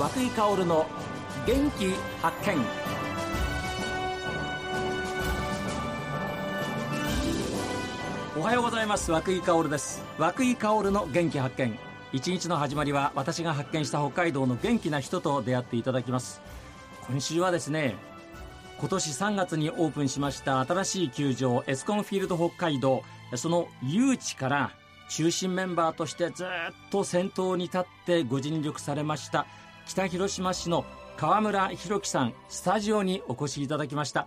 和井薫の元気発見。おはようございます。和井薫です。和井薫の元気発見。一日の始まりは私が発見した北海道の元気な人と出会っていただきます。今週はですね今年3月にオープンしました新しい球場エスコンフィールド北海道。その誘致から中心メンバーとしてずっと先頭に立ってご尽力されました北広島市の川村弘樹さんスタジオにお越しいただきました。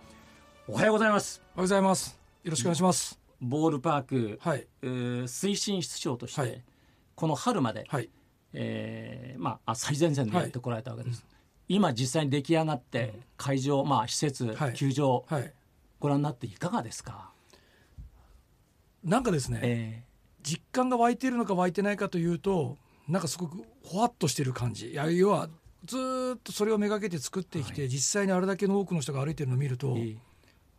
おはようございます。おはようございます。よろしくお願いします。ボールパーク、はい。えー推進室長として、はい。この春まで、はい。えーまああ最前線でやってこられたわけです、今実際に出来上がって会場、まあ、施設、はい。球場はい。ご覧になっていかがですか、なんかですね、え実感が湧いているのか湧いてないかというとなんかすごくほわっとしてる感じ。いや要はずーっとそれをめがけて作ってきて、は実際にあれだけの多くの人が歩いてるのを見ると、ーえ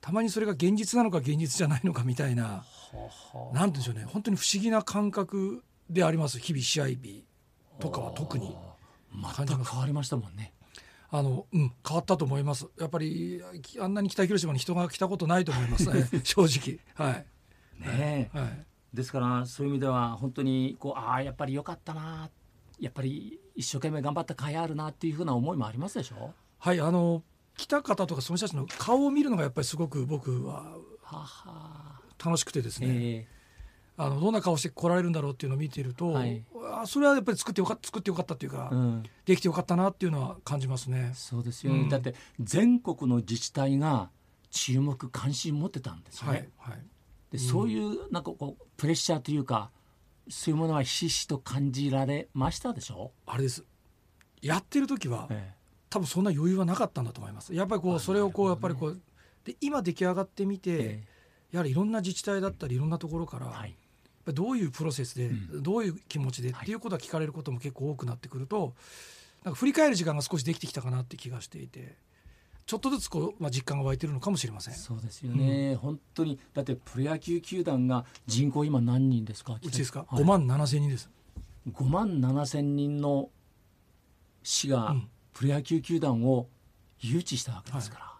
たまにそれが現実なのか現実じゃないのかみたいなーはあは。あなんて言うんでしょうね。本当に不思議な感覚であります。日々試合日とかは特に。全く変わりましたもんね。あの、うん、変わったと思います。やっぱりあんなに北広島に人が来たことないと思いますね。正直。はい、ねえ。はい。ですからそういう意味では本当にこうああやっぱり良かったなやっぱり一生懸命頑張った甲斐あるなっていうふうな思いもありますでしょ？はいあの来た方とかその人たちの顔を見るのがやっぱりすごく僕ははは。楽しくてですね、えあのどんな顔して来られるんだろうっていうのを見ていると、はい。あそれはやっぱり作ってよかった作ってよかったっていうか、えうん。できてよかったなっていうのは感じますね。そうですよね、うん。だって全国の自治体が注目関心持ってたんですよね、はいはい。でそういうなんかこうプレッシャーというかそういうものはひしひしと感じられましたでしょ、あれです。やってる時はえ多分そんな余裕はなかったんだと思います。やっぱりこあうそれをこうやっぱりこうで今出来上がってみて、えやはりいろんな自治体だったりいろんなところから、はい。どういうプロセスで、うん。どういう気持ちでっていうことが聞かれることも結構多くなってくるとなんか振り返る時間が少しできてきたかなって気がしていてちょっとずつこう、まあ、実感が湧いてるのかもしれません。そうですよね、本当にだってプロ野球球団が人口今何人ですか？うちですか、はい。5万7千人です。5万7千人の市がうん。プロ野球球団を誘致したわけですから、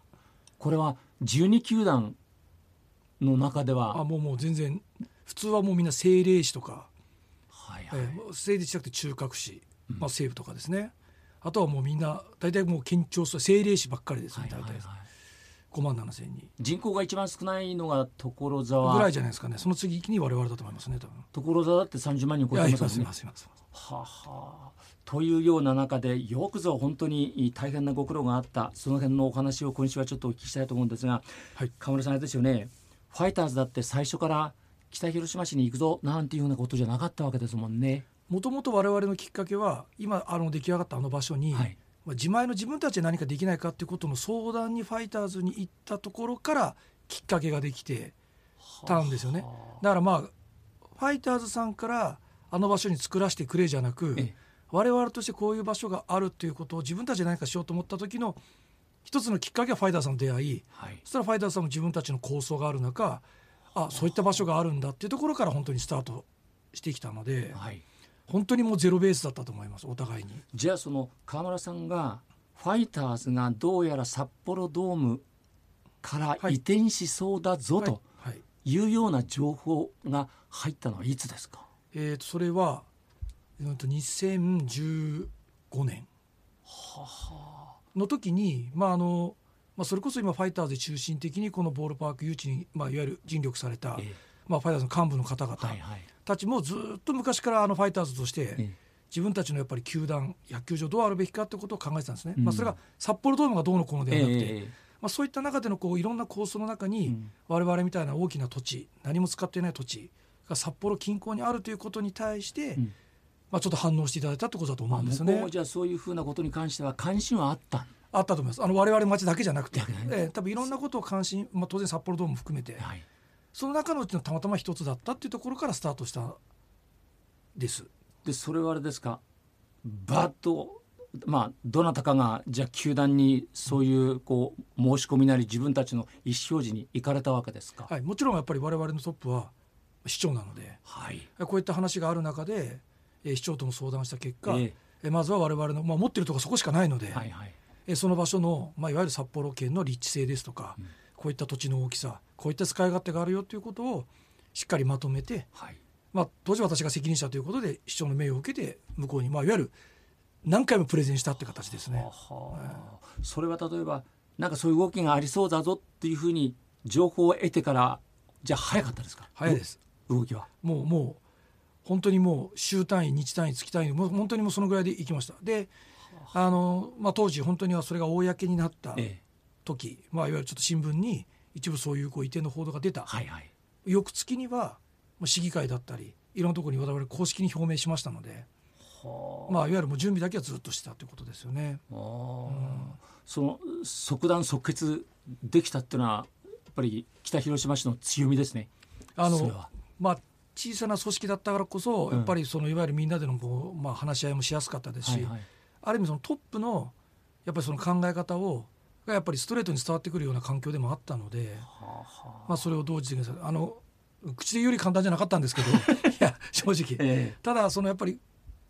これは12球団の中では、あもうもう全然普通はもうみんな政令市とか、はいはい。えー政令市じゃなくて中核市、うん。まあ、政府とかですねあとはもうみんな大体もう県庁所政令市ばっかりですね大体はいはい。はい5万7千人。人口が一番少ないのが所ぐ沢らいじゃないですかねその次に我々だと思いますね多分。所沢だって30万人超えてますすいますいますはあはあ。というような中でよくぞ本当に大変なご苦労があった。その辺のお話を今週はちょっとお聞きしたいと思うんですが、はい。河村さんあれですよね。ファイターズだって最初から北広島市に行くぞなんていうようなことじゃなかったわけですもんね。もともと我々のきっかけは今あの出来上がったあの場所に、はい。まあ、自前の自分たちで何かできないかっていうことの相談にファイターズに行ったところからきっかけができてたんですよね。はだからまあファイターズさんからあの場所に作らせてくれじゃなくええ。我々としてこういう場所があるっていうことを自分たちで何かしようと思った時の一つのきっかけはファイターズさんの出会い。あはい。そしたらファイターズさんも自分たちの構想がある中あそういった場所があるんだっていうところから本当にスタートしてきたので。はい、本当にもうゼロベースだったと思いますお互いに。じゃあその河村さんがファイターズがどうやら札幌ドームからはい。移転しそうだぞはい。とはい。いうような情報が入ったのはいつですか？えー、とそれは、えー、と2015年。の時に、まああのまあ、それこそ今ファイターズで中心的にこのボールパーク誘致に、まあ、いわゆる尽力された、えまあ、ファイターズの幹部の方々たちもずっと昔からあのファイターズとして、え自分たちのやっぱり球団野球場どうあるべきかってことを考えてたんですね、うん。まあ、それが札幌ドームがどうのこうのではなくて、えまあ、そういった中でのこういろんな構想の中に、うん。我々みたいな大きな土地何も使っていない土地が札幌近郊にあるということに対して、うん。まあ、ちょっと反応していただいたってことだと思まあうんですよね。じゃあそういうふうなことに関しては関心はあったあったと思います。あの我々の町だけじゃなくて、ええ多分いろんなことを関心、まあ、当然札幌ドームも含めて。はいその中のうちのたまたま一つだったっていうところからスタートしたです。でそれはあれですか？バッとまあどなたかがじゃあ球団にそういうこう申し込みなり自分たちの意思表示に行かれたわけですか？はい、もちろんやっぱり我々のトップは市長なのではい、こういった話がある中で、えー市長とも相談した結果、ええ。まずは我々の、まあ、持ってるところそこしかないので、はいはい。えその場所の、まあ、いわゆる札幌県の立地性ですとか、うんこういった土地の大きさこういった使い勝手があるよということをしっかりまとめて、はい。まあ、当時私が責任者ということで市長の命を受けて向こうに、まあ、いわゆる何回もプレゼンしたって形ですね。はあそれは例えばなんかそういう動きがありそうだぞっていうふうに情報を得てからじゃあ早かったですか？早いです。動きは。もうもう本当にもう週単位日単位月単位もう本当にもうそのぐらいで行きました。であの、まあ、当時本当にはそれが公になったええ時、まあ、いわゆるちょっと新聞に一部そういうこう移転の報道が出た、はいはい。翌月には市議会だったりいろんなところに我々公式に表明しましたので、はまあ、いわゆるもう準備だけはずっとしてたということですよね。ああ。その即断即決できたっていうのはやっぱり北広島市の強みですね。あのまあ小さな組織だったからこそ、うん。やっぱりそのいわゆるみんなでのこう、まあ、話し合いもしやすかったですし、はいはい。ある意味そのトップのやっぱりその考え方をがやっぱりストレートに伝わってくるような環境でもあったので、まあ、それをどう実現するあの口で言うより簡単じゃなかったんですけど いや正直。えただそのやっぱり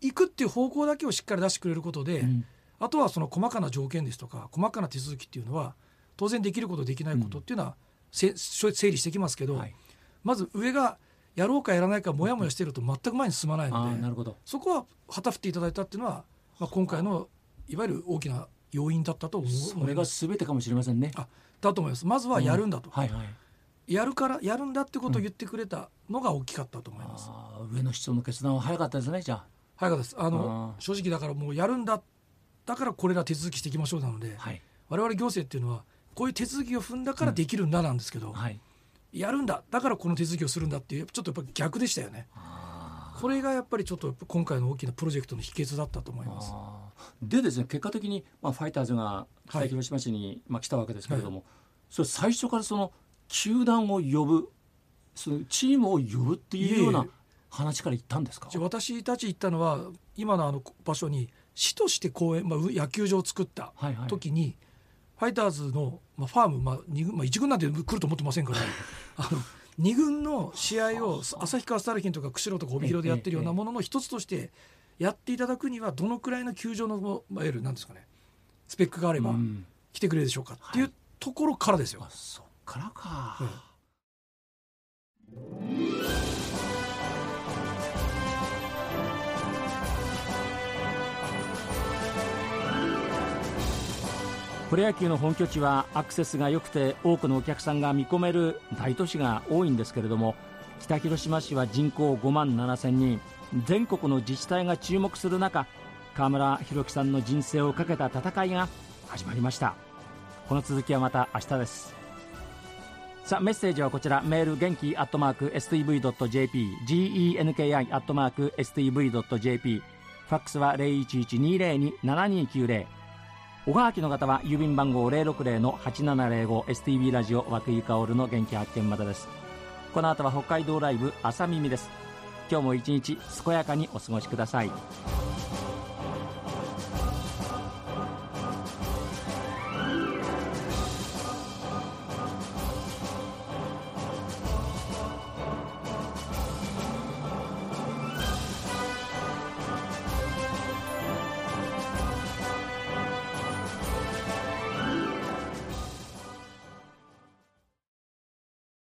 行くっていう方向だけをしっかり出してくれることで、えうん。あとはその細かな条件ですとか細かな手続きっていうのは当然できることできないことっていうのは、せ整理してきますけど、はい。まず上がやろうかやらないかモヤモヤしてると全く前に進まないのでなるほど。そこは旗振っていただいたっていうのは、まあ、今回のいわゆる大きな要因だったと思う。それが全てかもしれませんね。あだと思います。まずはやるんだと、はいはい。やるからやるんだってことを言ってくれたのが大きかったと思います、ああ上の市長の決断は早かったですねじゃ早かったです。あの正直だからもうやるんだだからこれら手続きしていきましょうなので、あはい。我々行政っていうのはこういう手続きを踏んだからできるんだなんですけど、はい。やるんだ。だからこの手続きをするんだっていうちょっとやっぱ逆でしたよね。ああこれがやっぱりちょっと今回の大きなプロジェクトの秘訣だったと思いますでですね結果的に、まあ、ファイターズが北はい。広島市に、まあ、来たわけですけれども、それ最初からその球団を呼ぶそのチームを呼ぶっていうような話から言ったんですか？私たち行ったのは今のあの場所に市として公園、まあ、う野球場を作ったはいはい。時に、ファイターズの、まあ、ファーム、まあ二軍まあ、1軍なんて来ると思ってませんから あの2軍の試合を旭川スタルヒンとか釧路とか帯広でやってるようなものの一つとしてやっていただくにはどのくらいの球場の、まあ、いわゆるなんですかねスペックがあればうん。来てくれるでしょうかっていはうところからですよ。あ。そっからか、うんプロ野球の本拠地はアクセスが良くて多くのお客さんが見込める大都市が多いんですけれども北広島市は人口5万7千人全国の自治体が注目する中河村弘樹さんの人生をかけた戦いが始まりました。この続きはまた明日です。さあメッセージはこちら。メール元気アットマーク STV.jp genki アットマーク STV.jp ファックスは0112027290おはがきの方は郵便番号060-8705 STB ラジオ和久井薫の元気発見までです。この後は北海道ライブ朝耳です。今日も一日健やかにお過ごしください。